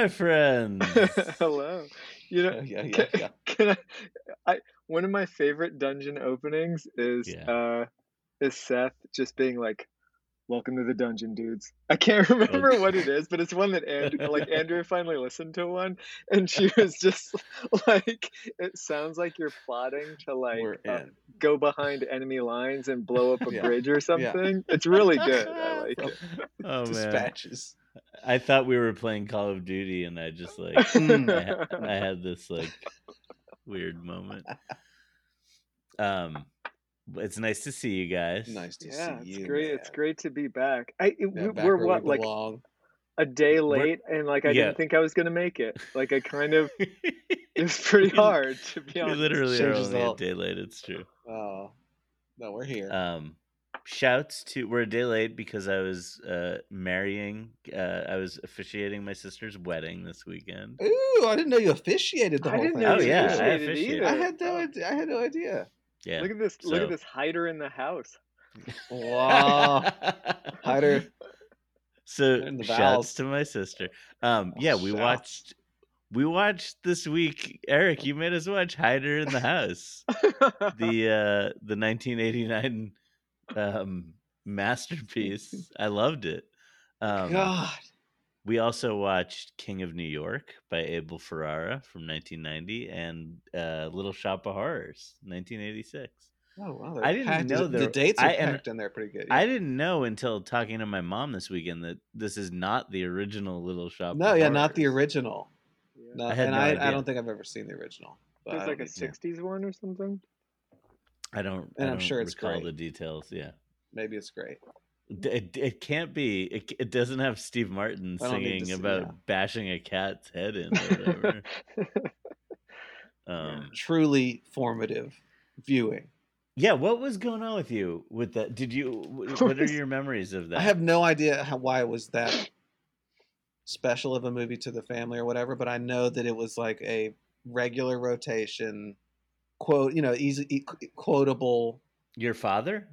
my Hello, friends. hello. You know, Yeah, yeah, can, yeah. can I, I one of my favorite dungeon openings is Yeah. uh is Seth just being like, "Welcome to the dungeon, dudes." I can't remember what it is, but it's one that and like Andrea finally listened to one, and she was just like, "It sounds like you're plotting to like uh, go behind enemy lines and blow up a Yeah. bridge or something." It's really good. I like it. Oh man, Dispatches. I thought we were playing Call of Duty, and I just like Hmm. I, I had this like weird moment. Um, it's nice to see you guys. Nice to yeah, see it's you. great. It's great to be back. I it, Yeah, we, back we're what we like a day We're- late, and like I yeah. didn't think I was gonna make it. Like I kind of it we was pretty hard to be honest. literally are only a day late. It's true. Oh, no, we're here. Um, shouts to we're a day late because I was uh marrying. Uh, I was officiating my sister's wedding this weekend. Ooh, I didn't know you officiated the I whole didn't thing. know Oh, you yeah, I officiated officiated. either. I had no Oh, idea. I had no idea. Yeah. Look at this! Look at this hider in the house. Wow. Hider. So in the shouts to my sister. Um, Oh, yeah, we shouts. watched. We watched this week. Eric, you made us watch Hider in the House, the uh the 1989 um masterpiece. I loved it. Um, God. we also watched King of New York by Abel Ferrara from 1990 and uh, Little Shop of Horrors 1986. Oh wow. I didn't packed- know the, there- dates are I- packed in there pretty good. I didn't know until talking to my mom this weekend that this is not the original Little Shop. No, of yeah, not the original. Yeah. No, I had and no I, I don't think I've ever seen the original. But I There's like a need to. '60s one or something. I don't. And I I'm sure it's recall great. the details. Yeah, Maybe it's great. It, it can't be. It, it doesn't have Steve Martin I don't need to singing see- about yeah. bashing a cat's head in or whatever. um, Truly formative viewing. yeah, what was going on with you with that? Did you? What are your memories of that? I have no idea how, why it was that special of a movie to the family or whatever, but I know that it was like a regular rotation quote, you know, easy quotable. your father.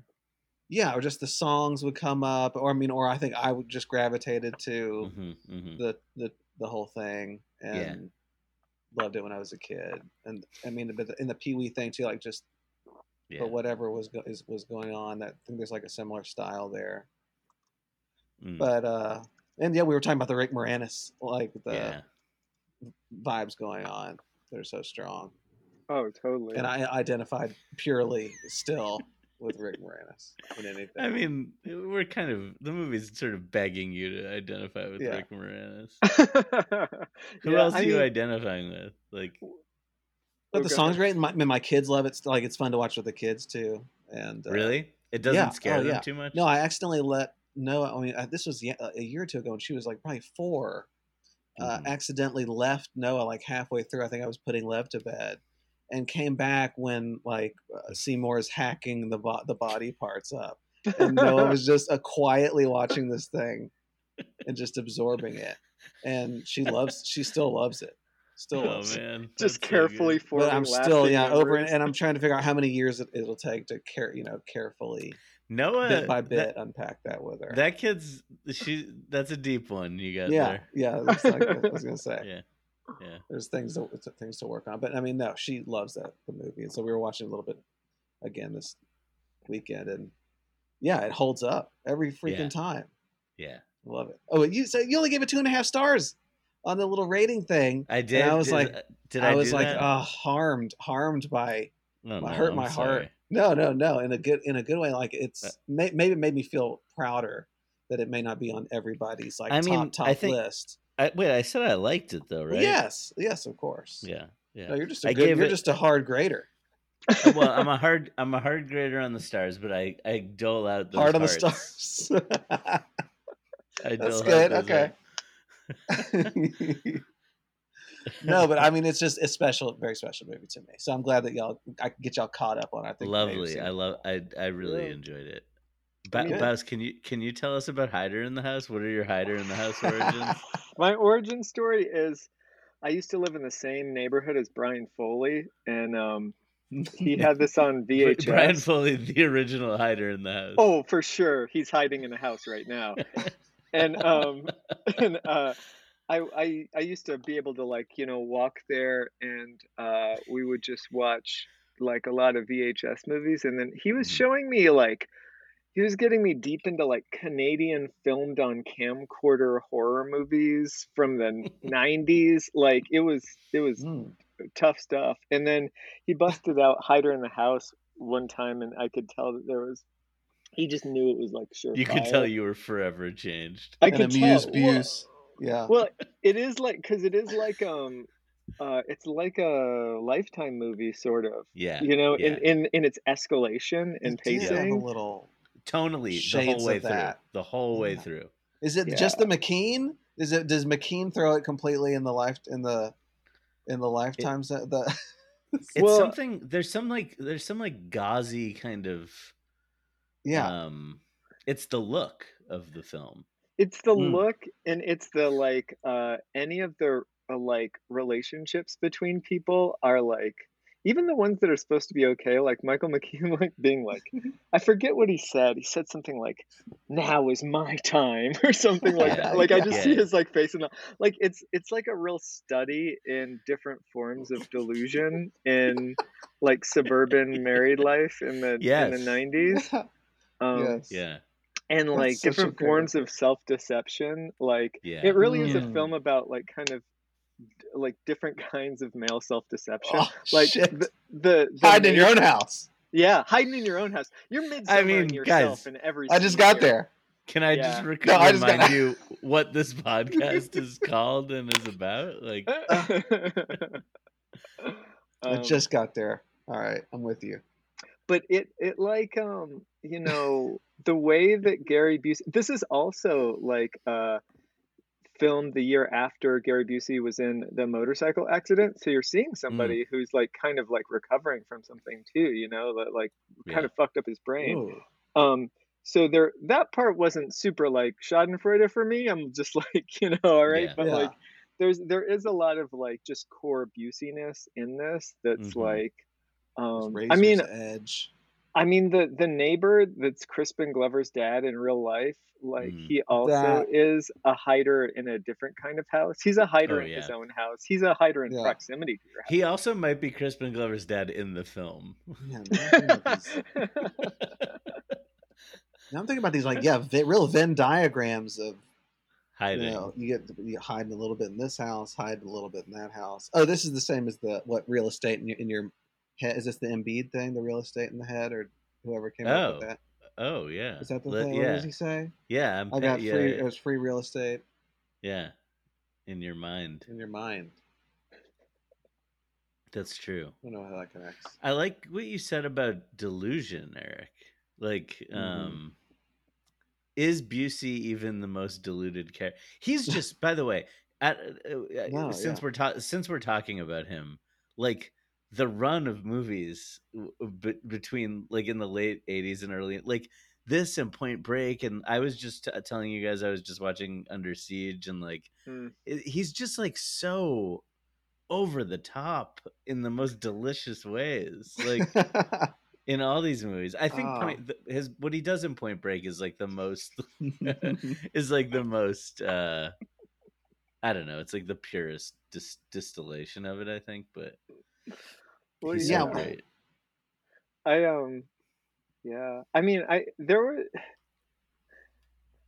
Yeah, or just the songs would come up, or I mean, or I think I would just gravitated to hmm hmm the the the whole thing and Yeah. loved it when I was a kid. And I mean, but in the Pee Wee thing too, like just Yeah. but whatever was go- is, was going on, that I think there's like a similar style there. Mm, But uh, and yeah, we were talking about the Rick Moranis like the yeah. vibes going on. They're so strong, oh, totally. and I identified purely still with Rick Moranis in anything. I mean, we're kind of the movie's sort of begging you to identify with Yeah. Rick Moranis. Who Yeah, else I are you mean- identifying with? Like, but Oh, the go song's great, and my, my kids love it. It's like it's fun to watch with the kids too. And uh, really? It doesn't yeah. scare Oh, them yeah. too much. No, I accidentally let Noah. I mean, uh, this was a year or two ago, and she was like probably four. Uh, Mhm. accidentally left Noah like halfway through. I think I was putting Lev to bed, and came back when like uh, Seymour is hacking the bo- the body parts up, and Noah was just uh, quietly watching this thing and just absorbing it. And she loves. She still loves it. Still oh loves it. man, Just that's so carefully good. forming. But I'm still lasting yeah over, memories. and I'm trying to figure out how many years it, it'll take to care you know carefully Noah bit by that- bit unpack that with her. That, kid's she. That's a deep one you got yeah, there. yeah. That's like I was gonna say. Yeah, yeah. There's things to, things to work on, but I mean, no, she loves that the movie, and so we were watching a little bit again this weekend, and yeah, it holds up every freaking Yeah. time. Yeah, Love it. Oh, you said you only gave it two and a half stars on the little rating thing. I did. I was did, like- did I, I, was like, that? uh, harmed, harmed by, oh, my no, hurt I'm my sorry. heart. No, no, no, in a good, in a good way. Like it's Uh, may, maybe it made me feel prouder that it may not be on everybody's like I mean, top I top think- list. I, wait, I said I liked it though, right? yes, yes, of course. Yeah, yeah. No, you're just a I good. gave You're it- just a hard grader. Uh, well, I'm a hard, I'm a hard grader on the stars, but I, I dole out those hard on the stars. I That's good. Okay. no, but I mean, it's just a special, very special movie to me. So I'm glad that y'all, I get y'all caught up on. it. I think you may have lovely. I love. I, I really Yeah. enjoyed it. Ba-. Baz, can you can you tell us about Hider in the House? What are your Hider in the House origins? My origin story is I used to live in the same neighborhood as Brian Foley, and um, he had this on VHS. Brian Foley, the original Hider in the House. Oh, for sure. He's hiding in the house right now. and um and uh I, I I used to be able to like you know walk there and uh, we would just watch like a lot of VHS movies and then he was Mhm. showing me like he was getting me deep into like Canadian filmed on camcorder horror movies from the 90s like it was it was Mm. tough stuff and then he busted out Hider in the House one time and I could tell that there was he just knew it was like sure You could tell you were forever changed. I And could amuse tell buse. Yeah. well it is like because it is like um uh it's like a lifetime movie sort of Yeah. you know in yeah. in in its escalation and It did have a pacing little. Tonally the whole way of through. The whole way Yeah. through. Is it just the McKean? Is it does McKean throw it completely in the life in the in the lifetimes that the It's Well- something there's some like there's some like gauzy kind of yeah um it's the look of the film. it's the Mm. look and it's the like uh any of the uh, like relationships between people are like even the ones that are supposed to be okay like michael mckean like being like i forget what he said. He said something like now is my time or something like Yeah, that like i just see his like face in the like it's it's like a real study in different forms of delusion in like suburban married life in the in the 90s um yes. Yeah. and like different great forms of self-deception. Like Yeah. it really is a Mm. film about like kind of d- like different kinds of male self-deception Oh, like shit. the, the, the hide in your own house. yeah hiding in your own house you're midsummer mean, yourself guys, in every I just got here. there. Can I Yeah. just rec- No, I just remind got- you what this podcast is called and is about? Like I Um, just got there. All right, I'm with you. but it it like um you know the way that Gary Busey this is also like uh filmed the year after Gary Busey was in the motorcycle accident so you're seeing somebody who's like kind of like recovering from something too you know that like kind Yeah. of fucked up his brain Ooh. um so there that part wasn't super like schadenfreude for me i'm just like you know all right Yeah. but Yeah. like there's there is a lot of like just core abusiness in this that's Mhm. like um i mean edge. I mean the the neighbor that's Crispin Glover's dad in real life, like Mm. he also That- is a hider in a different kind of house. He's a hider Oh, in his own house. He's a hider in Yeah. proximity to your house. he also might be Crispin Glover's dad in the film. Man, now I'm thinking about these- house. now I'm thinking about these like yeah, vi- real Venn diagrams of Hiding. you know you get you hide a little bit in this house, hide a little bit in that house. Oh, this is the same as the what real estate in your, in your head. Is this the Embiid thing, the real estate in the head, or whoever came up Oh, with that? Oh yeah. Is that the Let- thing? Yeah. What does he say? Yeah. I'm I got yeah, free. yeah, It was free real estate yeah. In your mind. in your mind. That's true. I don't know how that connects. I like what you said about delusion, Eric. Like, Mhm. um, is Busey even the most deluded character? He's just, by the way, at, uh, uh, No, since yeah. we're ta- since we're talking about him, like the run of movies be- between like in the late '80s and early, like this and Point Break, and I was just t- telling you guys I was just watching Under Siege, and like Hmm. it- he's just like so over the top in the most delicious ways like in all these movies i think Oh. point, th- his what he does in point break is like the most is like the most uh i don't know it's like the purest dis- distillation of it i think but Well, he's yeah, so great I um yeah. I mean I there were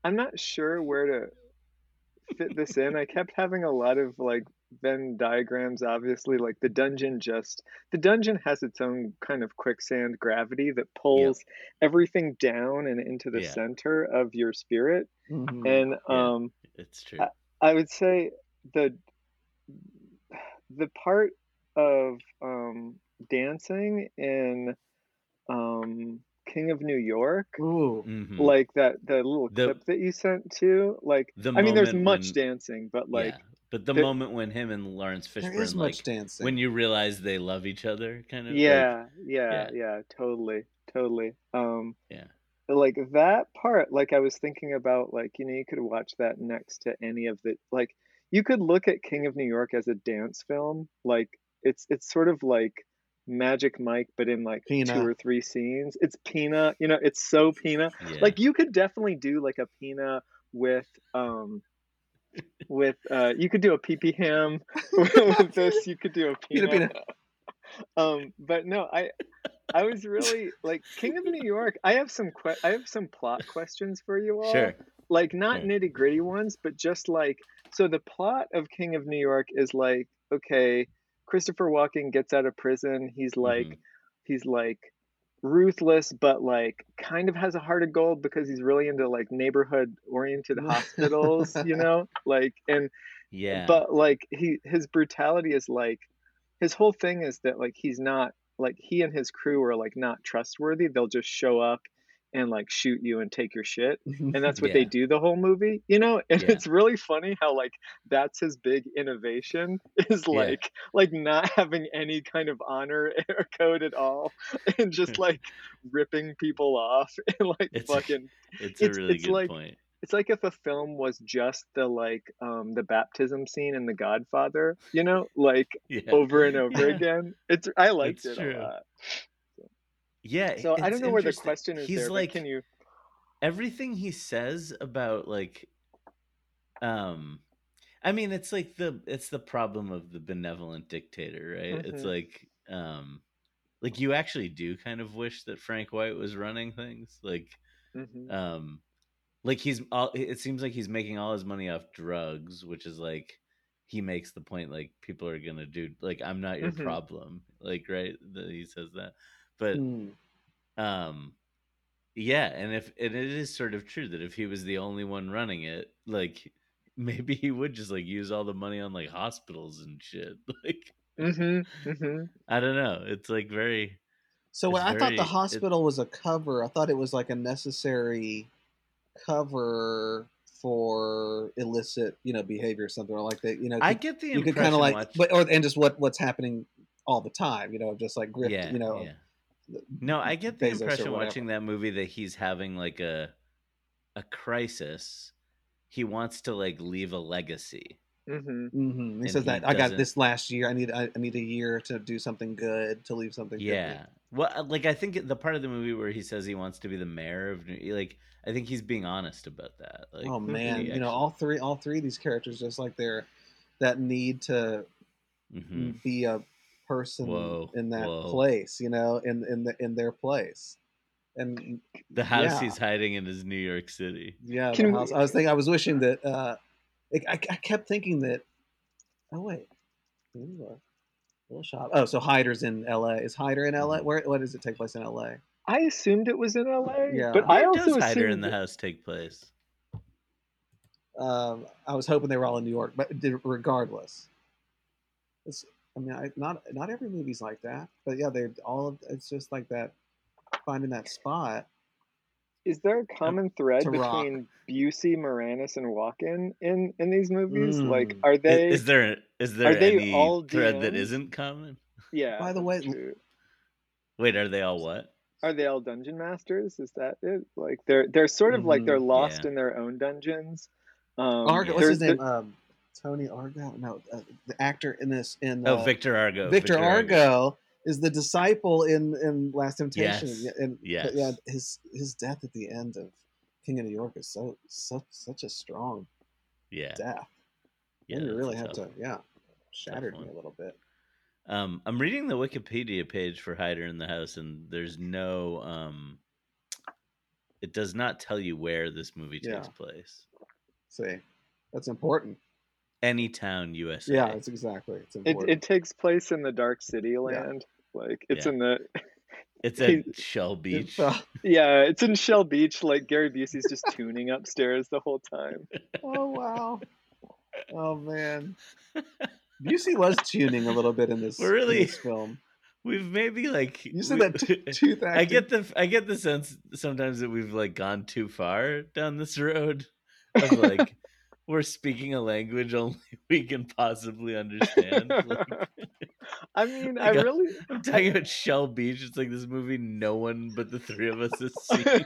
I'm not sure where to fit this in. I kept having a lot of like Venn diagrams obviously like the dungeon just the dungeon has its own kind of quicksand gravity that pulls everything down and into the Yeah. center of your spirit Mhm. and Yeah. um it's true I- I would say the the part of um, dancing in um, King of New York, Ooh. Mhm. like that the little The- clip that you sent to, like The I mean, there's much when- dancing, but like yeah. but the there- moment when him and laurence There fishburne is like much dancing. when you realize they love each other kind of like, yeah, yeah, yeah. yeah, totally, totally. Um, yeah like that part like i was thinking about like you know you could watch that next to any of the like you could look at king of new york as a dance film like it's it's sort of like magic mike but in like Pina. two or three scenes it's pina you know it's so pina yeah like you could definitely do like a pina with um with uh, you could do a pee pee ham with this. You could do a Peanut, peanut. peanut. Um, but no, I I was really like King of New York. I have some que- I have some plot questions for you all. Sure. Like not Sure. nitty gritty ones, but just like so the plot of King of New York is like okay, Christopher Walken gets out of prison. He's like Mhm. he's like ruthless but like kind of has a heart of gold because he's really into like neighborhood oriented hospitals you know like and Yeah. but like he his brutality is like his whole thing is that like he's not like he and his crew are like not trustworthy they'll just show up and like shoot you and take your shit and that's what they do the whole movie you know and Yeah. it's really funny how like that's his big innovation is Yeah. like like not having any kind of honor or code at all and just like ripping people off and like It's- fucking it's a really it's good like- point. it's like if a film was just the like um the baptism scene in the godfather you know like Yeah. over and over Yeah. again it's i liked That's it true. a lot Yeah. so i don't know where the question is He's there like can you everything he says about like um I mean it's like the it's the problem of the benevolent dictator, right? It's Mhm. like um like you actually do kind of wish that Frank White was running things. Like Mhm. um like he's all it seems like he's making all his money off drugs, which is like he makes the point like people are gonna do like I'm not your Mhm. problem. Like right that he says that. But Hmm. um yeah and if and it is sort of true that if he was the only one running it like maybe he would just like use all the money on like hospitals and shit like Mhm. Mhm. i don't know it's like very So It's I thought the it- hospital was a cover. I thought it was like a necessary cover for illicit, you know, behavior or something or like that. You know, i get the you could kind of like, but or and just what what's happening all the time. You know, just like grift. yeah you know, yeah no i get the Bezos impression watching that movie that he's having like a a crisis he wants to like leave a legacy Mhm. hmm He And says he that I got this last year. I need I, I need a year to do something good to leave something. good yeah well uh, like i think the part of the movie where he says he wants to be the mayor of New like i think he's being honest about that like oh man, he you know, all three all three of these characters just like they're that need to Mhm. be a person Whoa, in that whoa. place, you know, in in the in their place. And The house Yeah. he's hiding in is New York City. yeah, the Can we- I was thinking, I was wishing that. uh it, I, I kept thinking that. Oh wait, New little shop. Oh, so Hider's in L.A. Is Hyder in Mm-hmm. L.A.? Where? What does it take place in L.A.? i assumed it was in la Yeah. but i Where also does Hider in the that- House take place? Um, I was hoping they were all in New York, but regardless, it's. I mean, I, not not every movie's like that, but yeah, they're all. It's just like that, finding that spot. is there a common thread to rock. between Busey, Moranis, and Walken in in these movies? Like, Mm. are they? Is there is there they any all thread that DMs? isn't common? yeah. By the way, true. Wait, are they all what? are they all dungeon masters? Is that it? Like they're they're sort of like Mhm, they're lost yeah. in their own dungeons. Um, Argo, what's his name? the- Um, Tony Argo? No, uh, the actor in this in Oh, uh, Victor Argo. Victor, Argo, is the disciple in in Last Temptation. Yes, and yes. yeah, his his death at the end of King of New York is so such such a strong Yeah. death. yeah and you really have to, yeah, shattered me a little bit. Um, I'm reading the Wikipedia page for Hider in the House, and there's no. Um, it does not tell you where this movie takes Yeah. place. See, that's important. Any town, USA. Yeah, it's exactly. It's it, it takes place in the Dark City land. Yeah. Like it's Yeah. in the it's he- at Shell Beach. Uh, yeah, it's in Shell Beach. Like Gary Busey's just tuning upstairs the whole time. oh wow. Oh man. Busey was tuning a little bit in this, We're really- in this film. We've maybe like You said we- that t- tooth acting. I get the I get the sense sometimes that we've like gone too far down this road of like we're speaking a language only we can possibly understand. Like, I mean, Like I a- really. I'm talking about Shell Beach. It's like this movie no one but the three of us has seen.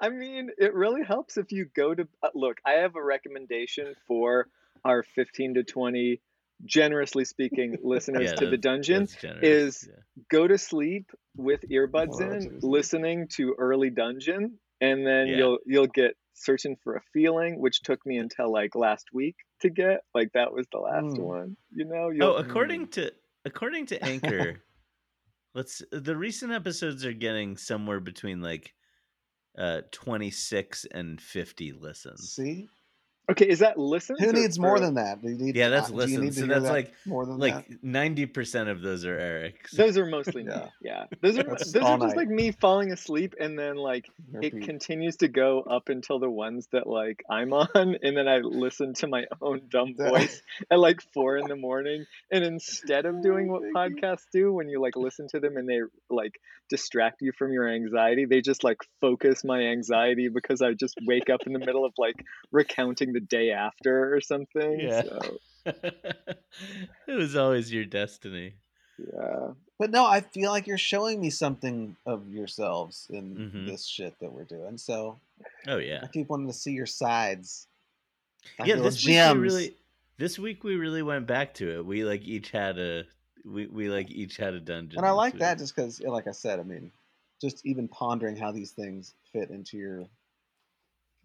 I mean, it really helps if you go to uh, look. I have a recommendation for our 15 to 20, generously speaking, listeners Yeah, to the that's- dungeon. Is- yeah. Go to sleep with earbuds Oh, in, listening to Early Dungeon, and then Yeah. you'll you'll get searching for a feeling, which took me until like last week to get. Like that was the last Mm. one. You know. Oh, You'll- according to according to Anchor, let's the recent episodes are getting somewhere between like uh 26 and 50 listens. See, okay, is that listen? who needs more than that? Do you need, Yeah, that's uh, do you need to So that's that like more than like 90% of those are Eric's. Those are mostly Yeah. me. Yeah, those are That's those all are just night. like me falling asleep, and then like it Repeat. continues to go up until the ones that like I'm on, and then I listen to my own dumb voice at like four in the morning. And instead of doing what thank you. podcasts do, when you like listen to them and they like distract you from your anxiety, they just like focus my anxiety because I just wake up in the middle of like recounting the day after or something. Yeah. So it was always your destiny. yeah. But no, I feel like you're showing me something of yourselves in Mhm. this shit that we're doing. So Oh yeah. I keep wanting to see your sides. Like yeah, little this week we really this week we really went back to it. We like each had a we, we like each had a dungeon. and I like week. that just because, like I said, I mean, just even pondering how these things fit into your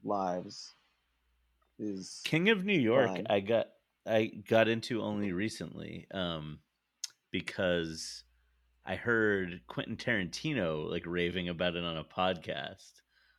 lives is King of New York, Fine. I got I got into only recently, um, because I heard Quentin Tarantino like raving about it on a podcast,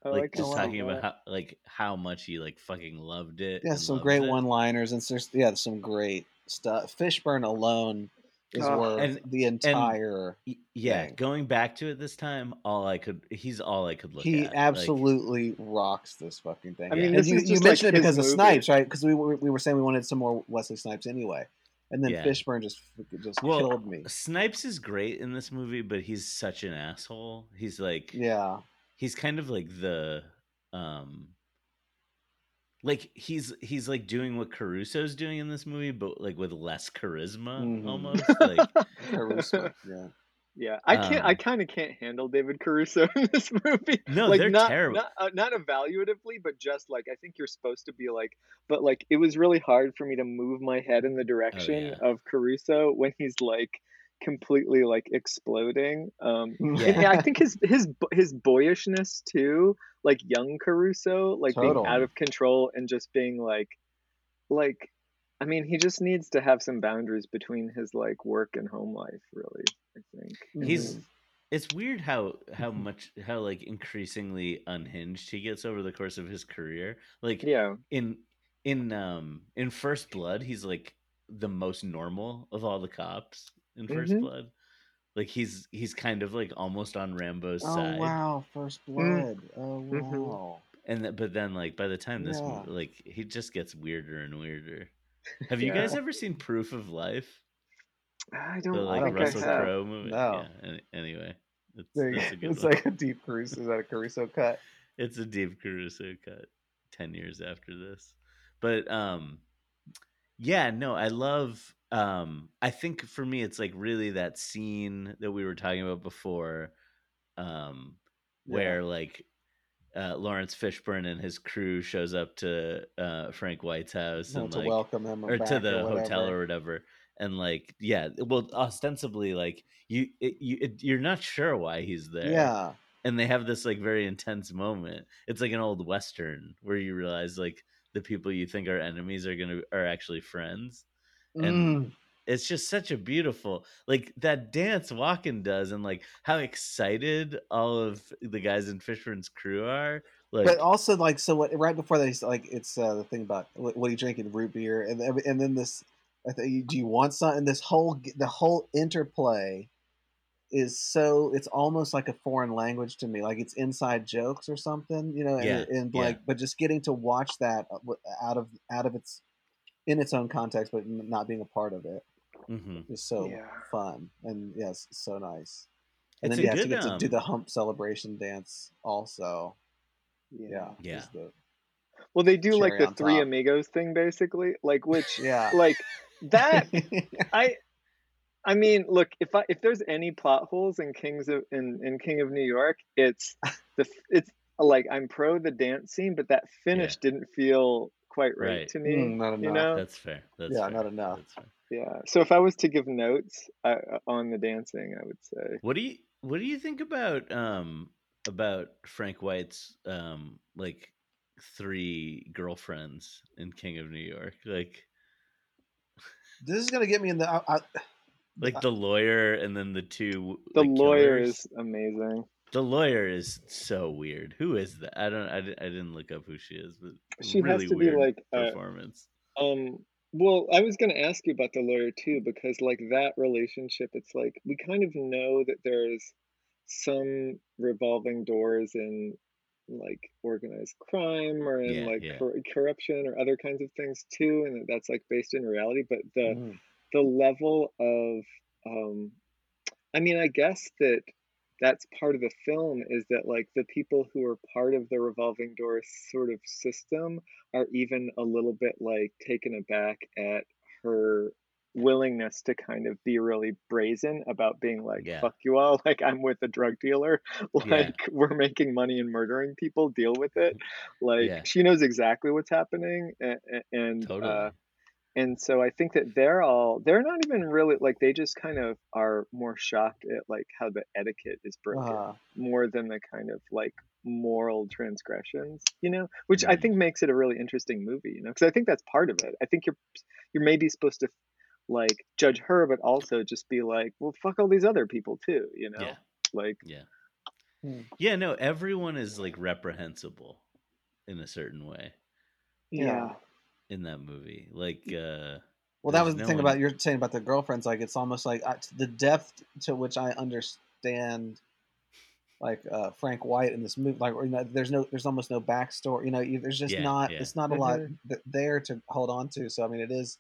Oh, like just talking about how like how much he like fucking loved it. yeah, some great one-liners and there's yeah, some great stuff. Fishburne alone is Oh, worth and- the entire. Y- Yeah, thing. going back to it this time, all I could he's all I could look he at. like- absolutely rocks this fucking thing. I mean, and this you, is you just, like, mentioned it because his of. Snipes, right? Because we were we were saying we wanted some more Wesley Snipes anyway, and then Yeah. Fishburne just just Well, killed me. Snipes is great in this movie, but he's such an asshole. He's like Yeah, he's kind of like the um like he's he's like doing what Caruso's doing in this movie, but like with less charisma Mhm. almost. Like Caruso. yeah, Yeah, I can't. I Um, kind of can't handle David Caruso in this movie. No, like, they're not, terrible. Not, uh, not evaluatively, but just like I think you're supposed to be like. But like, it was really hard for me to move my head in the direction yeah. of Caruso when he's like completely like exploding. Um, and Yeah. yeah, I think his his his boyishness too, like young Caruso, like being out of control and just being like, like. I mean, he just needs to have some boundaries between his like work and home life. Really, I think. he's Mhm. it's weird how how much how like increasingly unhinged he gets over the course of his career. Like Yeah. in in um in First Blood, he's like the most normal of all the cops in 1st Mhm. Blood. Like he's he's kind of like almost on Rambo's side. Oh side. wow, First Mm. Blood. Oh Mhm. wow. And th- but then like by the time this Yeah. mo- like he just gets weirder and weirder. Have you Yeah. guys ever seen Proof of Life? I don't like think Russell I have. Crowe movie? No. Yeah. Any, anyway, it's, There that's a good It's like a deep Caruso. Is that a Caruso cut? it's a deep Caruso cut 10 years after this. But um yeah, no, I love um I think for me it's like really that scene that we were talking about before um where like uh, Laurence Fishburne and his crew shows up to uh, Frank White's house No, and to like welcome him or to the or hotel or whatever and like yeah well ostensibly like you it, you it, you're not sure why he's there Yeah, and they have this like very intense moment. It's like an old western where you realize like the people you think are enemies are gonna are actually friends and Mm. it's just such a beautiful like that dance walking does and like how excited all of the guys in fishburne's crew are like but also like so what right before that he's like it's uh, the thing about what, what are you drinking root beer and then- and then this I think, do you want something this whole the whole interplay is so it's almost like a foreign language to me like it's inside jokes or something you know and, Yeah, and yeah. like but just getting to watch that uh, out of out of its in its own context but not being a part of it mhm. is so Yeah. fun and yes so nice and It's then you have to get to do um, the hump celebration dance also yeah Yeah. the- Well, they do like the three top. amigos thing, basically. Like, which, yeah like that. I, I mean, look, if I if there's any plot holes in Kings of in, in King of New York, it's the it's like I'm pro the dance scene, but that finish didn't feel quite right, Right. to me. Mm, not you know, that's fair that's Yeah, fair. not enough. That's fair. yeah. So if I was to give notes uh, on the dancing, I would say What do you what do you think about um about Frank White's um like three girlfriends in King of New York. Like This is gonna get me in the. I, I, like the lawyer and then the two The like, lawyer killers. is amazing. The lawyer is so weird. Who is that? I don't I, I didn't look up who she is, but She has really to be like, uh, performance. Um, well, I was going to ask you about the lawyer too, because like that relationship, it's like we kind of know that there's some revolving doors in like organized crime or in Yeah, like yeah. cor- corruption or other kinds of things too, and that that's like based in reality. But the Mhm. the level of, um, I mean, I guess that that's part of the film is that like the people who are part of the revolving door sort of system are even a little bit like taken aback at her willingness to kind of be really brazen about being like Yeah. fuck you all like i'm with a drug dealer like Yeah. we're making money and murdering people deal with it like Yeah. she knows exactly what's happening and, and Totally. uh, and so I think that they're all they're not even really like they just kind of are more shocked at like how the etiquette is broken Uh, more than the kind of like moral transgressions, you know, which I think makes it a really interesting movie, you know, because I think that's part of it. I think you're you're maybe supposed to like judge her, but also just be like, well, fuck all these other people too, you know, Yeah. like Yeah. Hmm. Yeah, no, everyone is like reprehensible in a certain way yeah. In that movie. Like uh Well, that was the no thing one- about you're saying about the girlfriends. Like, it's almost like I, the depth to which I understand, like uh, Frank White in this movie. Like, you know, there's no, there's almost no backstory. You know, you, there's just Yeah, not, yeah. it's not a lot there to hold on to. So, I mean, it is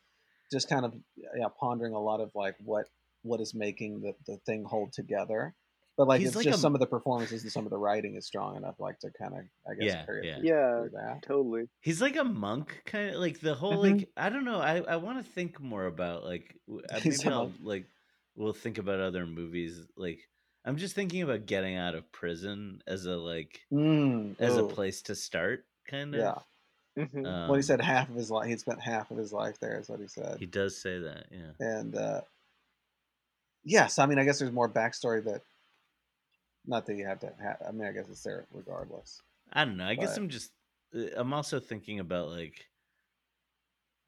just kind of yeah, pondering a lot of like what what is making the the thing hold together. But like, He's it's like just a- some of the performances and some of the writing is strong enough, like to kind of, I guess, Yeah, carry yeah. through, yeah, through that. totally. he's like a monk kind of like the whole Mhm. like I don't know. I I want to think more about like w- uh, He's maybe a I'll like we'll think about other movies like I'm just thinking about getting out of prison as a like Mm, as a place to start kind of. Yeah. hmm Um, well, he said half of his life. He spent half of his life there. Is what he said. he does say that. Yeah. and uh, yes, I mean, I guess there's more backstory that, not that you have to. have I mean, I guess it's there regardless. I don't know. I guess I'm just. uh, I'm also thinking about like.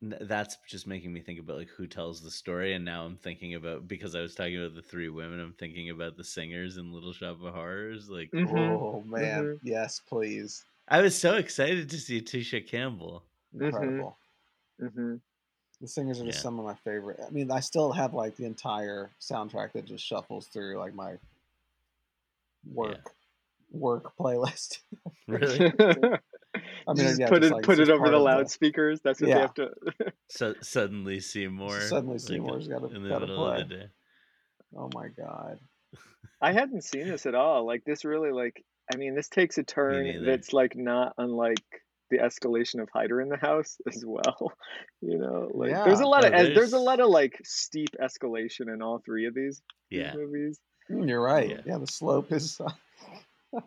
That's just making me think about like who tells the story, and now I'm thinking about because I was talking about the three women. I'm thinking about the singers in Little Shop of Horrors. Like hmm Oh man, Mhm. yes, please, I was so excited to see Tisha Campbell. incredible. hmm The singers are just Yeah. some of my favorite. I mean, I still have like the entire soundtrack that just shuffles through like my work work playlist. Really? I mean, just yeah, put just it like put it over the of the- loudspeakers. That's what Yeah. they have to. so suddenly Seymour. Suddenly like, Seymour's gotta- in the gotta of the play. day. Oh my god. I hadn't seen this at all. Like this really like I mean this takes a turn that's like not unlike the escalation of Hider in the house as well. You know, like there's a lot Oh, of es- there's a lot of like steep escalation in all three of these, these Yeah. movies. Mm, You're right. Yeah. Yeah, the slope is. and,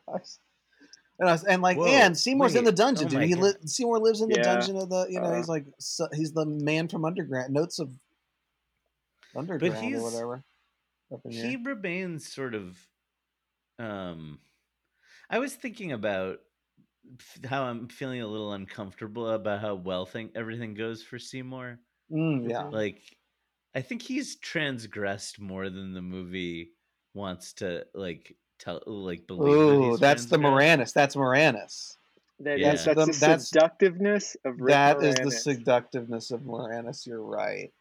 I was, and like, Whoa, and Seymour's in the dungeon, oh dude. He li- Seymour lives in the Yeah, dungeon of the. You know, uh, he's like so, he's the man from Underground. Notes of Underground or he's- whatever. He here. remains sort of um i was thinking about how i'm feeling a little uncomfortable about how well thing everything goes for seymour Mm, yeah. like i think he's transgressed more than the movie wants to like tell like believe that Ooh, he's that's the transgressed. Moranis. That's Moranis. That, Yeah. that's, that's The- the that's- seductiveness of Rick That is the seductiveness of Moranis. You're right.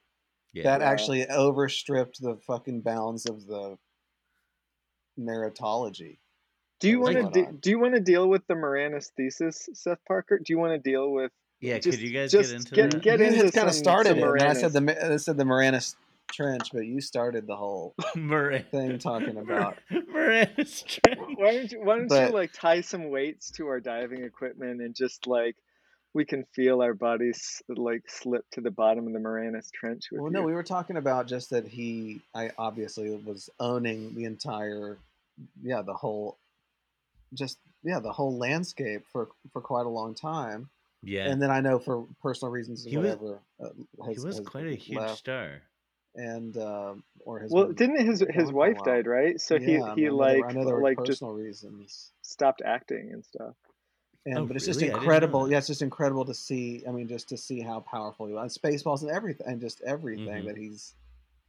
yeah That Yeah. actually overstripped the fucking bounds of the narratology. Do you want to on? do you want to deal with the Moranis thesis, Seth Parker? Do you want to deal with yeah just- could you guys just get into get- that get you into had kind of started some it. I said the Moranis. I said the Moranis trench, but you started the whole Moran- thing talking about. Moranis Trench. why don't you why don't But- you like tie some weights to our diving equipment and just like we can feel our bodies like slip to the bottom of the Moranis Trench with Well, you. no, we were talking about just that he, I obviously was owning the entire, yeah, the whole, just yeah, the whole landscape for for quite a long time, yeah and then I know for personal reasons, He was- whatever, uh, he was quite a huge left, star and um, or his well, been didn't his his wife died, right? So Yeah, he he I know like I know there were like just reasons. stopped acting and stuff. And Oh, but it's really? just I didn't know incredible. Yeah, it's just incredible to see. I mean, just to see how powerful he was. Spaceballs and everything, and just everything Mhm. that he's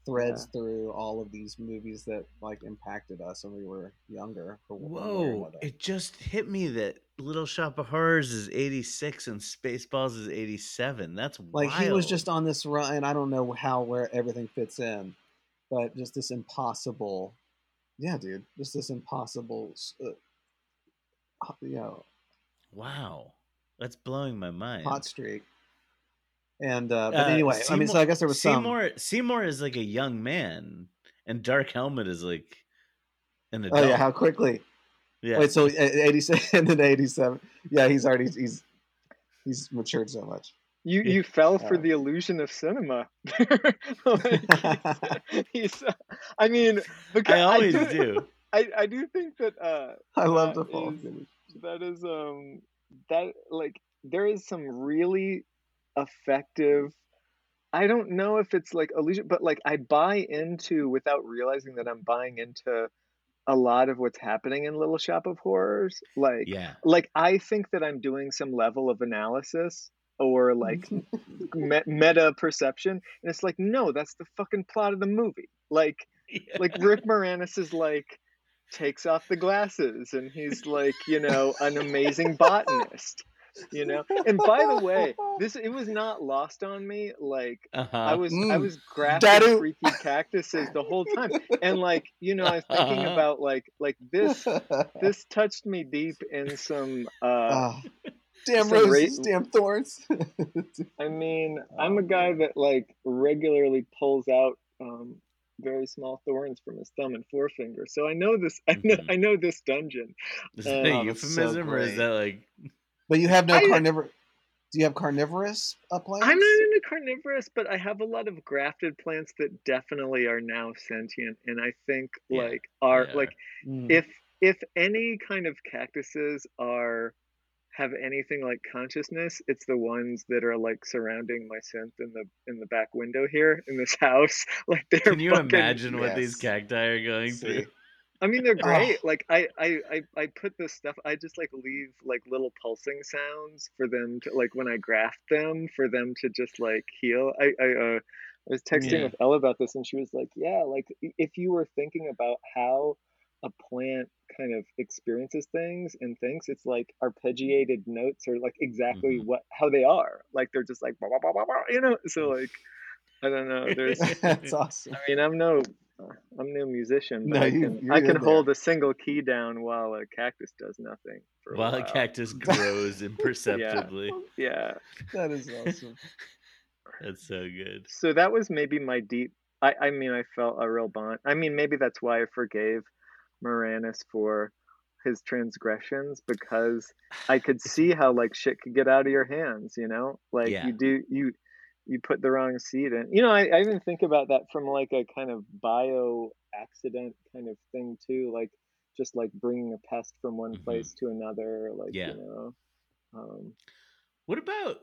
threads through all of these movies that like impacted us when we were younger. For one way or Whoa! It just hit me that Little Shop of Horrors is eighty six and Spaceballs is eighty seven. That's like he was just on this run and i don't know how where everything fits in but just this impossible yeah dude just this impossible uh, you know wow. That's blowing my mind. hot streak and uh but Uh, anyway i mean so i guess there was some Seymour. Seymour is like a young man, and Dark Helmet is like an adult. oh adult. yeah how quickly Yeah. wait so uh, 87 and then 87 yeah he's already he's he's matured so much You Yeah. you fell for Uh, the illusion of cinema. like, he's, he's, uh, I mean, because I always do, do. I, I do think that uh, i love the fall is- that is um that like there is some really effective i don't know if it's like illusion but like i buy into without realizing that i'm buying into a lot of what's happening in little shop of horrors like Yeah. like i think that i'm doing some level of analysis or like me- meta perception and it's like no that's the fucking plot of the movie like like Rick Moranis is like takes off the glasses and he's like, you know, an amazing botanist. You know? And by the way, this it was not lost on me. Like Uh-huh. I was I Mm. was grasping Dadu. freaky cactuses the whole time. And like, you know, I was thinking about like like this this touched me deep in some uh Ah, damn Some ra- roses damn thorns I mean, I'm a guy that like regularly pulls out um, very small thorns from his thumb and forefinger. So I know this. I know. Mhm. I know this dungeon. Is that a Oh, that's so euphemism or is that like But you have no I- carnivore. Do you have carnivorous uh, plants? I'm not into carnivorous, but I have a lot of grafted plants that definitely are now sentient, and I think Yeah, like are they are. like Mm. if if any kind of cactuses are have anything like consciousness, it's the ones that are like surrounding my synth in the in the back window here in this house. Like they're Can you fucking- imagine what these cacti are going See. through? I mean, they're Oh. great. Like I, I, I, I put this stuff. I just like leave like little pulsing sounds for them to like when I graft them for them to just like heal. I, I, uh, I was texting Yeah. with Ella about this, and she was like, "Yeah, like if you were thinking about how a plant kind of experiences things and thinks, it's like arpeggiated notes are like exactly Mhm. what how they are. Like they're just like blah, blah, blah, blah, blah, you know. So like, I don't know. There's That's awesome. I mean, I'm no, I'm no musician, but No, I can, you're I can hold there. a single key down while a cactus does nothing for a While while. a cactus grows imperceptibly. Yeah. That is awesome. That's so good. So that was maybe my deep. I, I mean, I felt a real bond. I mean, maybe that's why I forgave Moranis for his transgressions because I could see how like shit could get out of your hands. You know, like Yeah. you do you you put the wrong seed in. You know, I, I even think about that from like a kind of bio accident kind of thing too, like just like bringing a pest from one Mhm. place to another, like Yeah. you know. Um, What about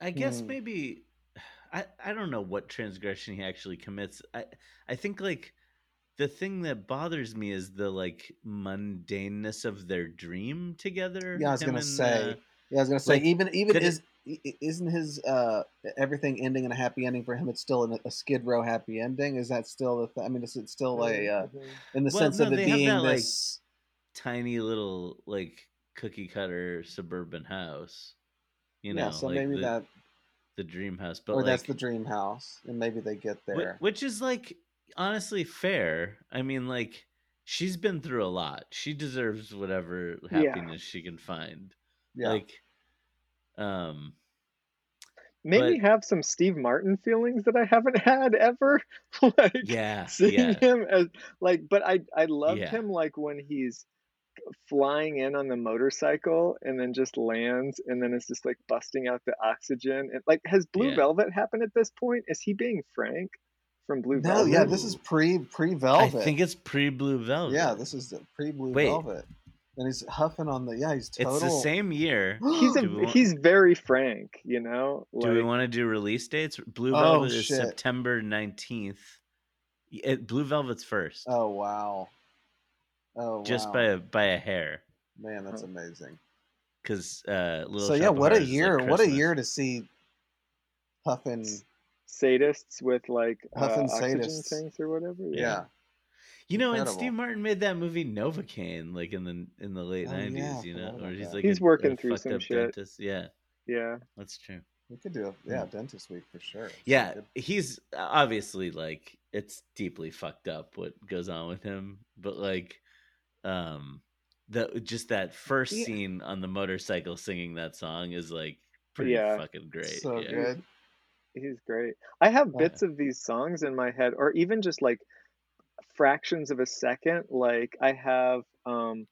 I guess Hmm. maybe I I don't know what transgression he actually commits. I I think like the thing that bothers me is the like mundaneness of their dream together. Yeah, I was gonna and, say. uh, Yeah, I was gonna say Like, even even is it- is i- i- isn't his uh everything ending in a happy ending for him? It's still in a, a Skid Row happy ending. Is that still the? Th- I mean, is it still a uh, in the Well, sense of it being that, like, this? tiny little like cookie cutter suburban house. You know, yeah, so like maybe the, that, the dream house, but or like, that's the dream house, and maybe they get there. which is like honestly fair. I mean, like she's been through a lot. She deserves whatever Yeah. happiness she can find. yeah, Like, um, Maybe But- have some Steve Martin feelings that I haven't had ever. like yeah, seeing yeah, him as like, but I I loved Yeah. him like when he's flying in on the motorcycle and then just lands and then it's just like busting out the oxygen and like has Blue Yeah. Velvet happened at this point? Is he being Frank from Blue no, Velvet? yeah, this is pre pre velvet I think it's pre Blue Velvet. yeah, this is the pre Blue Velvet, and he's huffing on the yeah, he's total. it's the same year. He's a want- he's very frank, you know. Do we want to do release dates? Blue Oh, Velvet is shit. September nineteenth. It, Blue Velvet's first, Oh wow, oh just wow. by a by a hair. man, that's Oh. amazing. because uh, Little So yeah, Shop of what a Horrors like, year! what a year to see Huffin. Sadists with like uh, Huffing oxygen sadists. tanks or whatever. Yeah. You know, and Steve Martin made that movie Novocaine like in the in the late Oh, yeah, nineties. you know, forgot where he's like He's a, working a through fucked some up shit. dentist. Yeah, Yeah. that's true. We could do a yeah, dentist week for sure. It's Yeah, good. he's obviously like it's deeply fucked up what goes on with him, but like, um, the just that first Yeah. scene on the motorcycle singing that song is like pretty Yeah. fucking great. So yeah. good. He's great. I have Yeah. bits of these songs in my head, or even just like fractions of a second. Like I have um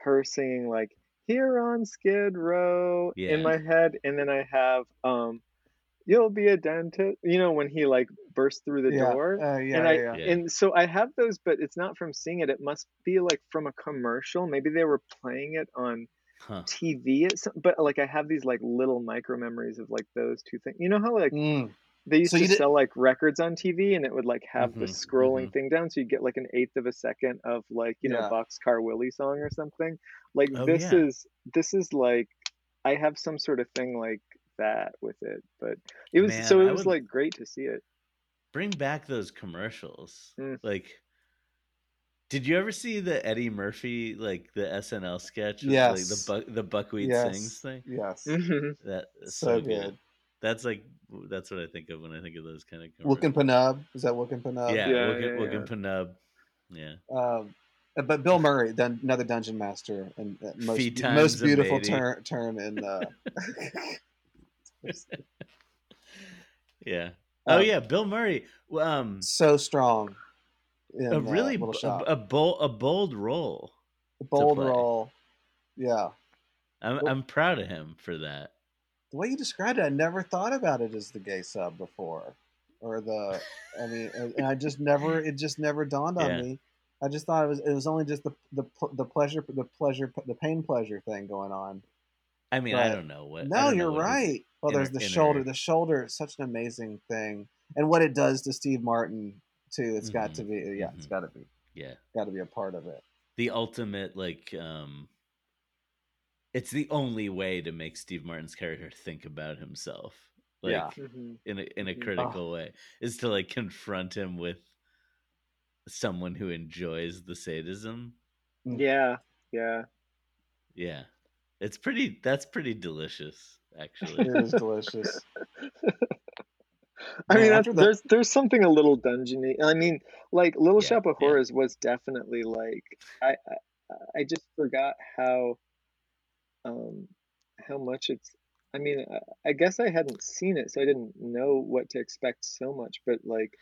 her singing like "Here on Skid Row" Yeah. in my head, and then I have um "You'll be a dentist." You know when he like bursts through the yeah. door. Uh, yeah, and yeah, I yeah. Yeah. and so I have those, but it's not from seeing it. It must be like from a commercial. Maybe they were playing it on Huh. TV. At some, but like I have these like little micro memories of like those two things. You know how like Mm. They used So to did- sell like records on TV and it would like have the Mhm, scrolling mhm. thing down so you'd get like an eighth of a second of like, you know, Yeah. Boxcar Willie song or something. Like Oh, this yeah. is this is like I have some sort of thing like that with it. But it was Man, so it I was would- like great to see it. Bring back those commercials. Mm. Like, did you ever see the Eddie Murphy like the SNL sketch? with, Yes. like the buck the buckwheat Yes. sings thing. Yes. Mhm. That is So so, good. good. That's like that's what I think of when I think of those kind of Wookin' commercials. Panub. Is that Wookin' Panub? Yeah, Yeah, Wookin, yeah, Wookin yeah. Panub. Yeah. Um, but Bill Murray, dun- another dungeon master, and uh, most, Feet be- times most beautiful matey. turn turn in. Uh, Yeah. Oh um, yeah, Bill Murray. Um, so strong. In, a uh, really little b- shop. a, a bold a bold role. bold role. Yeah, I'm Well- I'm proud of him for that. The way you described it, I never thought about it as the gay sub before, or the. I mean, and I just never. It just never dawned on Yeah. me. I just thought it was. It was only just the the the pleasure, the pleasure, the pain pleasure thing going on. I mean, I don't know what. No, you're what right. Well, there's inner- the shoulder. The shoulder is such an amazing thing, and what it does to Steve Martin too. It's got to be. Yeah, it's mhm. got to be. yeah, Got to be a part of it. the ultimate like um. It's the only way to make Steve Martin's character think about himself, like Yeah. Mhm. in a in a Mhm. critical way, is to like confront him with someone who enjoys the sadism. Yeah. Yeah. Yeah, it's pretty. That's pretty delicious, actually. It is delicious. I Man, mean, that's, the- there's there's something a little dungeony. I mean, like Little Yeah, Shop of yeah. Horrors was definitely like I, I I just forgot how um how much it's. I mean, I, I guess I hadn't seen it, so I didn't know what to expect so much. But like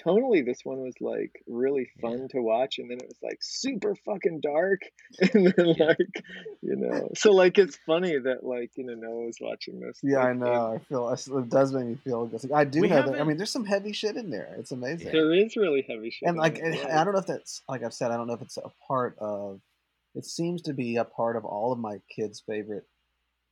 tonally, this one was like really Yeah. fun to watch, and then it was like super fucking dark, and then Yeah. like you know, so like it's funny that like you know Noah was watching this. Yeah, like, I and know. I feel it does make me feel. good. I do We know that. I mean, there's some heavy shit in there. It's amazing. There is really heavy shit. and in like it. I don't know if that's like I've said I don't know if it's a part of it seems to be a part of all of my kids favorite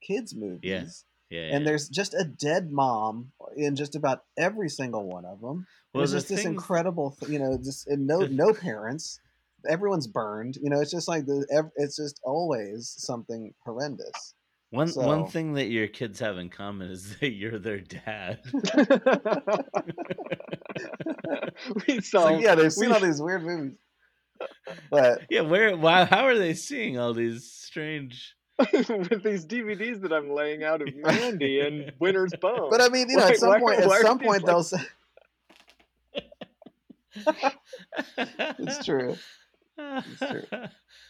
kids movies. Yeah, and yeah. there's just a dead mom in just about every single one of them well, there's the just this incredible th- you know just and no no parents. Everyone's burned you know it's just like the it's just always something horrendous. One So- one thing that your kids have in common is that you're their dad. we saw so yeah they've seen we- all these weird movies but yeah, where? Why? How are they seeing all these strange? with these DVDs that I'm laying out of Mandy and Winter's Bone. but I mean you know Why- at some why- point why at some point like- they'll say it's true true.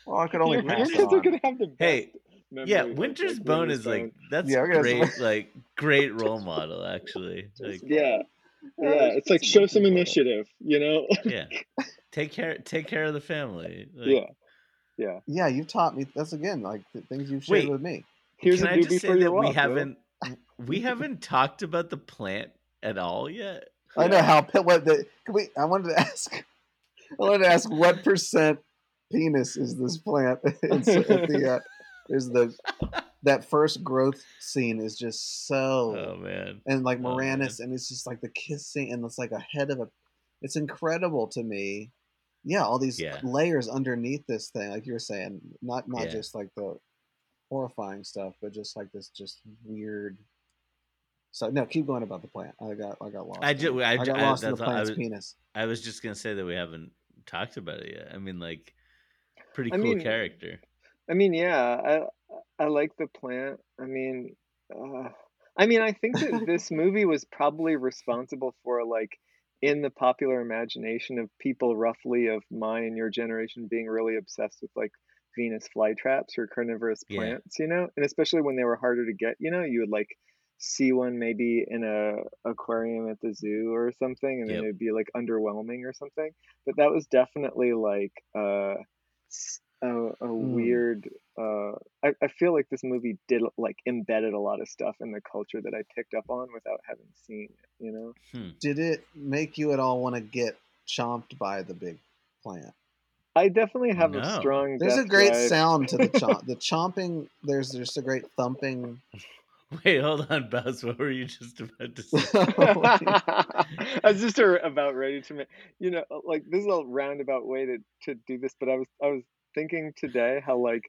well I could only your, your pass kids are gonna have the best Hey, memory yeah, Winter's like, Bone Winter's is like that's Yeah, we're great, like great role model actually. Like, yeah, Yeah, yeah. It's like show some initiative, you know? yeah, take care, take care of the family. Like, yeah, yeah. Yeah, you've taught me. That's again like the things you've shared Wait. with me. Here's Can a I doobie just say that we walk, Will. haven't we haven't talked about the plant at all yet? I know how pe- what the. Can we? I wanted to ask. I wanted to ask what percent penis is this plant? It's at the uh, there's the that first growth scene is just so Oh man, and like Oh. Moranis and it's just like the kissing and it's like a head of a. It's incredible to me. Yeah, all these Yeah. layers underneath this thing, like you were saying, not not Yeah. just like the horrifying stuff, but just like this, just weird. So no, keep going about the plant. I got I got lost. I in ju- it. I I got I- lost in the all- I plant's was- penis. I was just gonna say that we haven't talked about it yet. I mean, like, pretty I cool mean, character. I mean, yeah, I I like the plant. I mean, uh, I mean, I think that this movie was probably responsible for like in the popular imagination of people roughly of my and your generation being really obsessed with like Venus flytraps or carnivorous Yeah. plants, you know, and especially when they were harder to get, you know, you would like see one maybe in a aquarium at the zoo or something, and then Yep. it'd be like underwhelming or something. But that was definitely like uh a, a Hmm. weird uh I, I feel like this movie did like embedded a lot of stuff in the culture that I picked up on without having seen it, you know? Hmm. Did it make you at all want to get chomped by the big plant? I definitely have No. a strong There's a great drive. sound to the chomp. the chomping. There's just a great thumping. Wait, hold on, Buzz. What were you just about to say? I was just about ready to make, you know, like this is a roundabout way to to do this, but I was I was thinking today how like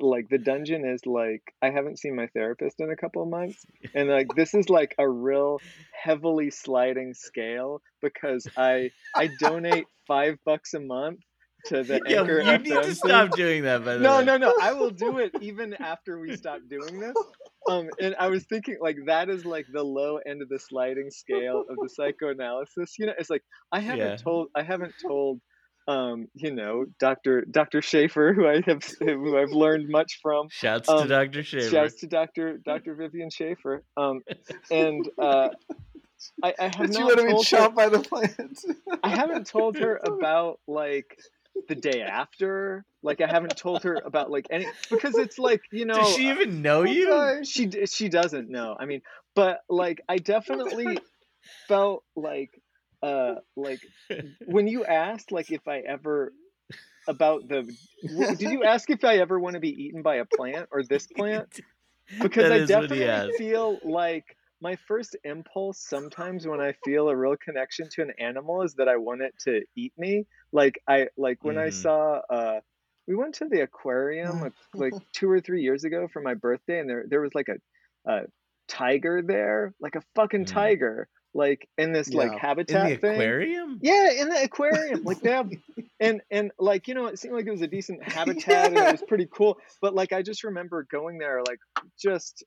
like the dungeon is like I haven't seen my therapist in a couple of months, and like this is like a real heavily sliding scale because I I donate five bucks a month to the yeah, Anchor you need FM to stop doing that. By the No, way. no, no. I will do it even after we stop doing this. Um, and I was thinking like that is like the low end of the sliding scale of the psychoanalysis. You know, it's like I haven't Yeah. told, I haven't told, um, you know, Doctor Doctor Schaefer, who I have, who I've learned much from. Shouts to Um, Doctor Schaefer. Shouts to Doctor Doctor Vivian Schaefer. Um, and uh, I, I have That you not would have been told her, by the plant. I haven't told her about like the day after. Like I haven't told her about like any because it's like you know Does she even know you? Okay. she she doesn't know. I mean, but like I definitely felt like uh like when you asked like if I ever about the did you ask if I ever want to be eaten by a plant or this plant? Because I is what he definitely feel like my first impulse sometimes when I feel a real connection to an animal is that I want it to eat me. Like I like when I Mhm. saw uh we went to the aquarium like, like two or three years ago for my birthday and there there was like a, a tiger there, like a fucking Mm. tiger, like in this like Yeah. In habitat the thing. aquarium? Yeah, in the aquarium. Like they have and and like, you know, it seemed like it was a decent habitat and it was pretty cool. But like I just remember going there like just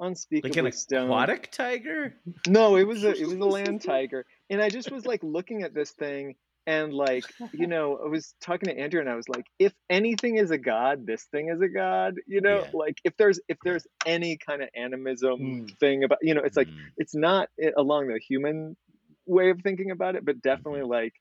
unspeakably Like an stoned. aquatic tiger? No, it was a it was a land tiger. And I just was like looking at this thing and like, you know, I was talking to Andrew and I was like, if anything is a god, this thing is a god. You know, Yeah. like if there's if there's any kind of animism Mm. thing about you know, it's like Mm. it's not along the human way of thinking about it, but definitely like,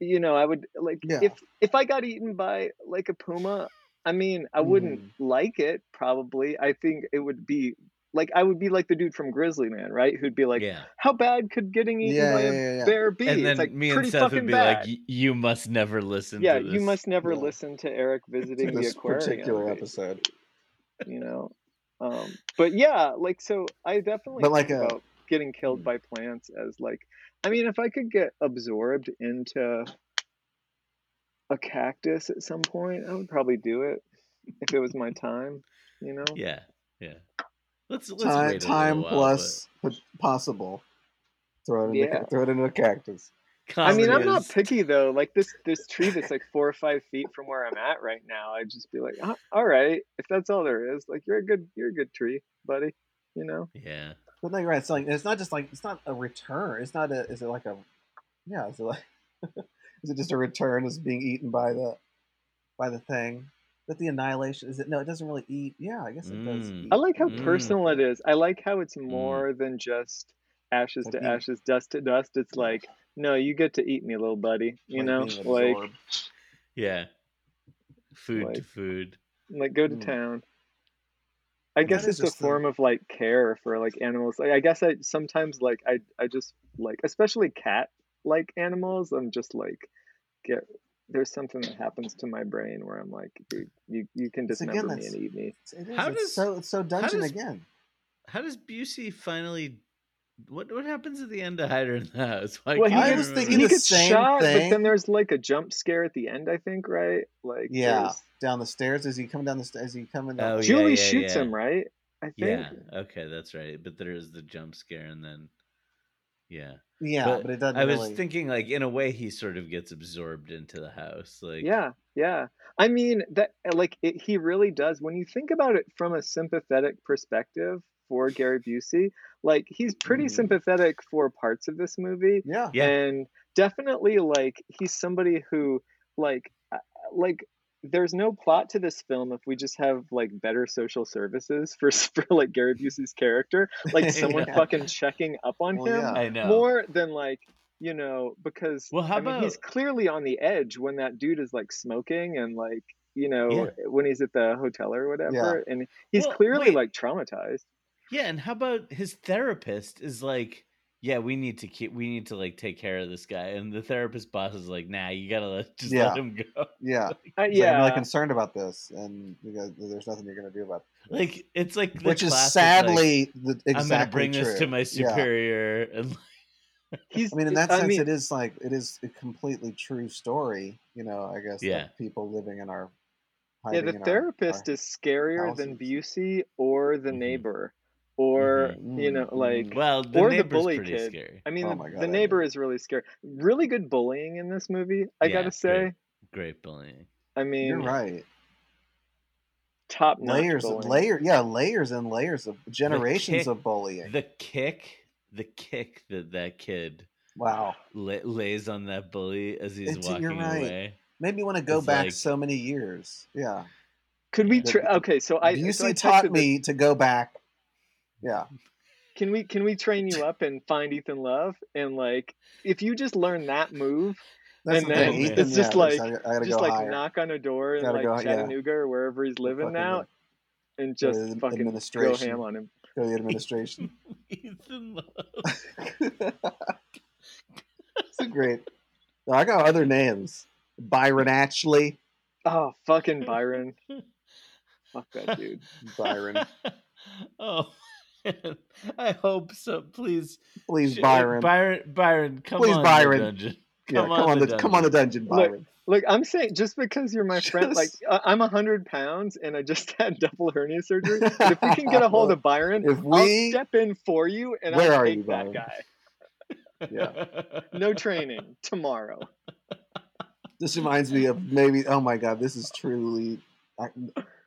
you know, I would like Yeah. if if I got eaten by like a puma, I mean, I wouldn't like it. Probably, I think it would be like I would be like the dude from Grizzly Man, right? Who'd be like, yeah. how bad could getting eaten Yeah, by a yeah, yeah. bear be? And then it's like me and Seth would be bad. like, "You must never listen." yeah, to you must never Yeah. listen to Eric visiting the this aquarium. particular basically, episode. You know, um, but yeah, like so, I definitely But like think a- about getting killed by plants as like, I mean, if I could get absorbed into a cactus at some point, I would probably do it if it was my time. You know, Yeah, yeah. Let's let's Time, wait time while, plus p- possible. Throw it into Yeah. ca- throw it into a cactus. but I mean, I'm comedy not picky though. Like this this tree that's like four or five feet from where I'm at right now, I'd just be like, "Uh, all right, if that's all there is, like you're a good you're a good tree, buddy. You know? Yeah, But no, you're right. It's like it's not just like it's not a return. It's not a. Is it like a? Yeah. Is it like? is it just a return as being eaten by the, by the thing? But the annihilation is it? No, it doesn't really eat. Yeah, I guess it does. Mm. Eat. I like how Mm. personal it is. I like how it's more than just ashes Like to being- ashes, dust to dust. It's like, no, you get to eat me, little buddy. You Like know, like absorbed. yeah. Food to food. like go to Mm. town. I guess it's a just the- form of like care for like animals. Like I guess I sometimes like I I just like especially cat like animals. I'm just like get there's something that happens to my brain where I'm like, dude, you you can It's again, dismember me that's- and eat me. It's, How it's does- so it's so dungeon does- again. How does Busey finally What what happens at the end to Hider in the house? Why Well, he I I was remember thinking he the gets same shot, but then there's like a jump scare at the end. I think, right? Like, Yeah, there's- down the stairs. Is he coming down the stairs? Is he coming down? Oh, the- yeah, Julie yeah, shoots yeah. him, right? I think. Yeah. Okay, that's right. But there is the jump scare, and then yeah. Yeah, but, it doesn't. I was really... thinking, like, in a way, he sort of gets absorbed into the house. Like, Yeah, yeah. I mean that like it, he really does. When you think about it from a sympathetic perspective for Gary Busey, like he's pretty Mhm. sympathetic for parts of this movie, Yeah, Yeah. and definitely like he's somebody who like uh, like there's no plot to this film if we just have like better social services for for like Gary Busey's character, like someone Yeah. fucking checking up on Well, him yeah. I know. more than like you know because Well, how I mean, he's clearly on the edge when that dude is like smoking and like you know Yeah. when he's at the hotel or whatever and he's Well, clearly wait. like traumatized Yeah, and how about his therapist is like, yeah, we need to keep, we need to like take care of this guy, and the therapist boss is like, nah, you gotta let, just Yeah. let him go. yeah. uh, He's like, yeah I'm really concerned about this, and you there's nothing you're gonna do about it. Like it's like Which is classic, like, sadly the exactly I'm gonna bring true. this to my Yeah. superior, and he's I mean, in that I sense, mean, it is like it is a completely true story. You know, I guess. Yeah. Of people living in our. yeah the in our- therapist our- is scarier than houses. Busey or the Mhm. neighbor or Mhm, you know mhm, like well, the or the bully pretty kid. scary. I mean Oh the, God, the neighbor know. is really scary really good bullying in this movie I Yeah, gotta say Great bullying. I mean You're right. top notch Layers, bullying. layer, yeah, layers and layers of generations kick- of bullying. The kick, the kick that that kid wow, la- lays on that bully as he's It's- you're walking right. away. made me want to go It's back like- so many years. Yeah, Could we? The- Tra- okay, so I so I taught texted the- me to go back. Yeah, Can we can we train you up and find Ethan Love and like if you just learn that move, that's And the then thing. it's Ethan, just yeah, like- I, I gotta just go like higher. knock on a door in like go- yeah. Chattanooga or wherever he's living fucking now, and Go to just the fucking go administration. ham on him. Go to the administration. Ethan Love. it's a great. No, I got other names. Byron Ashley. Oh fucking Byron, fuck that dude. Byron. oh, man. I hope so. Please, Please, Byron. Byron, Byron, come Please, on, Byron. The dungeon. yeah, come come on on the the come on the dungeon, Look, Byron. Like I'm saying, just because you're my friend, like Just- I- I'm hundred pounds and I just had double hernia surgery. But if we can get a hold of Byron, If I'll we- step in for you and Where I'll are take you, that Byron? guy. Yeah. No training tomorrow. This reminds me of maybe. Oh my god, this is truly. I,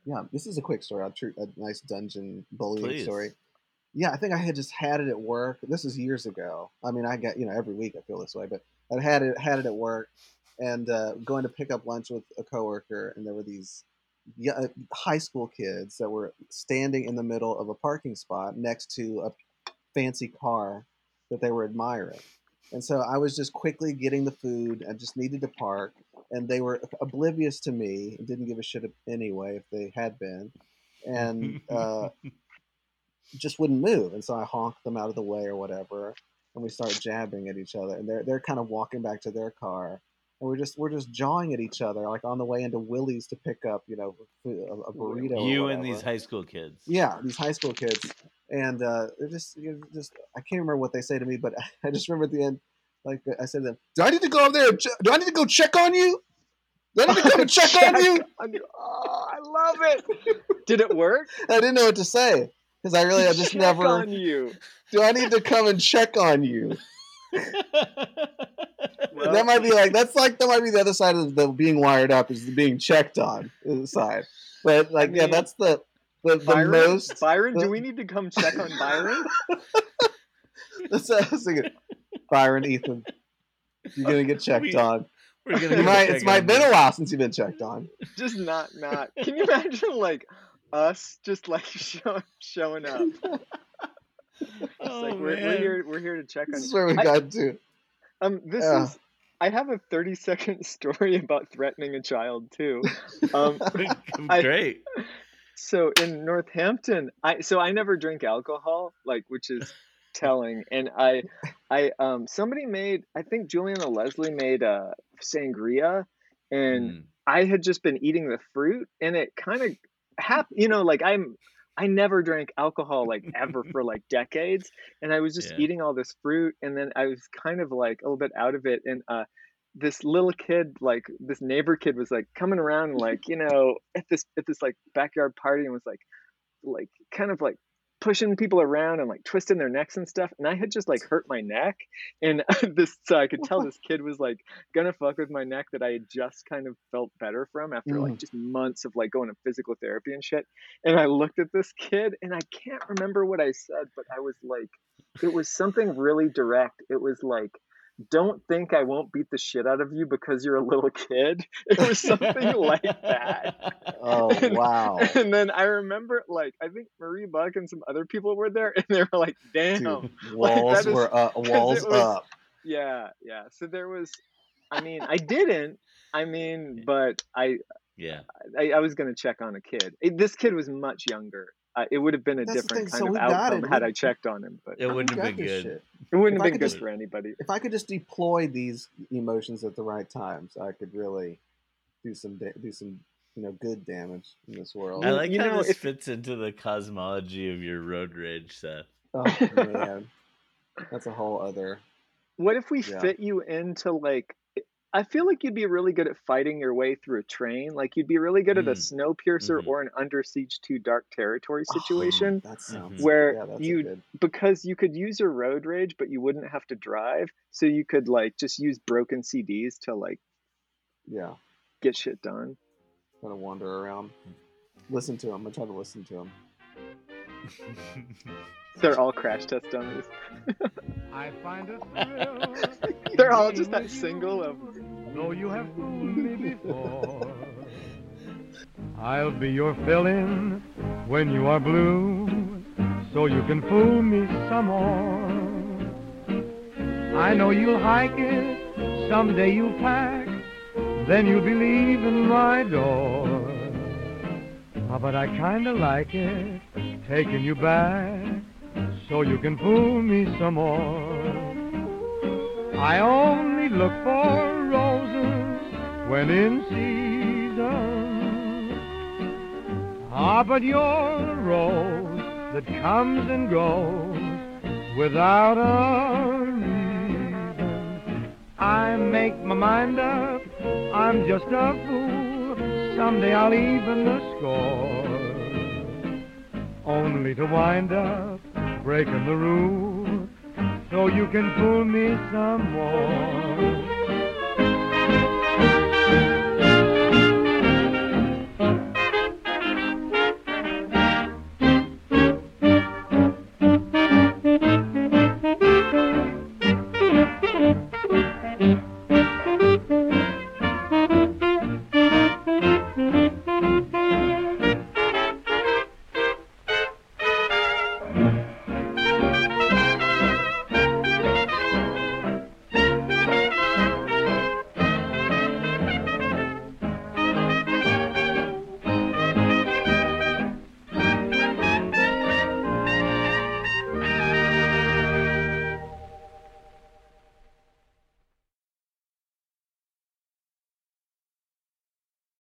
yeah, this is a quick story. A, true, a nice dungeon bullying Please. story. Yeah, I think I had just had it at work. This is years ago. I mean, I get you know every week I feel this way, but I had it had it at work, and uh, going to pick up lunch with a coworker, and there were these uh, high school kids that were standing in the middle of a parking spot next to a fancy car that they were admiring. And so I was just quickly getting the food. I just needed to park, and they were oblivious to me and didn't give a shit anyway if they had been, and uh, just wouldn't move. And so I honked them out of the way or whatever, and we start jabbing at each other. And they're they're kind of walking back to their car, and we're just we're just jawing at each other like on the way into Willie's to pick up you know a, a burrito. or you and these high school kids. Yeah, these high school kids, and uh, they're just, you know, just I can't remember what they say to me, but I just remember at the end, like I said to them, "Do I need to go over there? Do I need to go check on you? Do I need to come and check on you?" on you. Oh, I love it. Did it work? I didn't know what to say because I really I just Check never. on you. Do I need to come and check on you? Well, that might be like that's like that might be the other side of the being wired up is the being checked on the side. But like yeah, mean, that's the the, the most. Byron, do we need to come check on Byron? That's what I was. Byron, Ethan, you're gonna get checked We- on. We're gonna You might, it's might been a while since you've been checked on. Just not, not. Can you imagine like us just like show, showing up? It's Oh, like we're, we're here, we're here to check on. Where we I- got to. Um, this Yeah. is. I have a 30 second story about threatening a child too. Um, I- Great. so in Northampton, I so I never drink alcohol, like which is telling. And I, I um somebody made I think Juliana Leslie made a sangria, and Mm. I had just been eating the fruit, and it kind of hap You know, like I'm I never drank alcohol like ever for like decades, and I was just Yeah. eating all this fruit, and then I was kind of like a little bit out of it, and uh, this little kid, like this neighbor kid, was like coming around, like you know, at this at this like backyard party, and was like like kind of like pushing people around and like twisting their necks and stuff and i had just like hurt my neck and this so i could tell this kid was like gonna fuck with my neck that i had just kind of felt better from after like mm. just months of like going to physical therapy and shit and i looked at this kid and i can't remember what i said but i was like it was something really direct it was like don't think I won't beat the shit out of you because you're a little kid. It was something like that. Oh And- wow, And then I remember, like, I think Marie Buck and some other people were there, and they were like, "Damn, dude, walls is- were up, walls was- up. yeah, yeah." So there was, I mean, I didn't. I mean, but I, Yeah. I, I was gonna check on a kid. It- this kid was much younger. Uh, it would have been a That's different kind so of we outcome it. had I checked on him, but It wouldn't have been good. shit. it wouldn't If have been good just- for anybody. If I could just deploy these emotions at the right times, I could really do some da- do some you know good damage in this world. I You- like you how know, this if- fits into the cosmology of your road rage, Seth. oh man, that's a whole other. What if we Yeah. fit you into like? I feel like you'd be really good at fighting your way through a train. Like you'd be really good at a Mm. Snowpiercer Mhm. or an under siege to dark territory situation that sounds Mhm. where yeah, that's a you good. because you could use your road rage, but you wouldn't have to drive. So you could like just use broken CDs to like Yeah, get shit done. kind of wander around. Listen to him. I'm gonna try to listen to him. They're all crash test dummies. I find a thrill. They're all just that single of Though you have fooled me before, I'll be your fill-in when you are blue, so you can fool me some more. I know you'll hike it, someday you'll pack, then you'll be leaving my door. Ah, but I kinda like it, taking you back, so you can fool me some more. I only look for when in season. Ah, but you're a rose that comes and goes without a reason. I make my mind up, I'm just a fool. Someday I'll even the score. Only to wind up breaking the rule so you can fool me some more.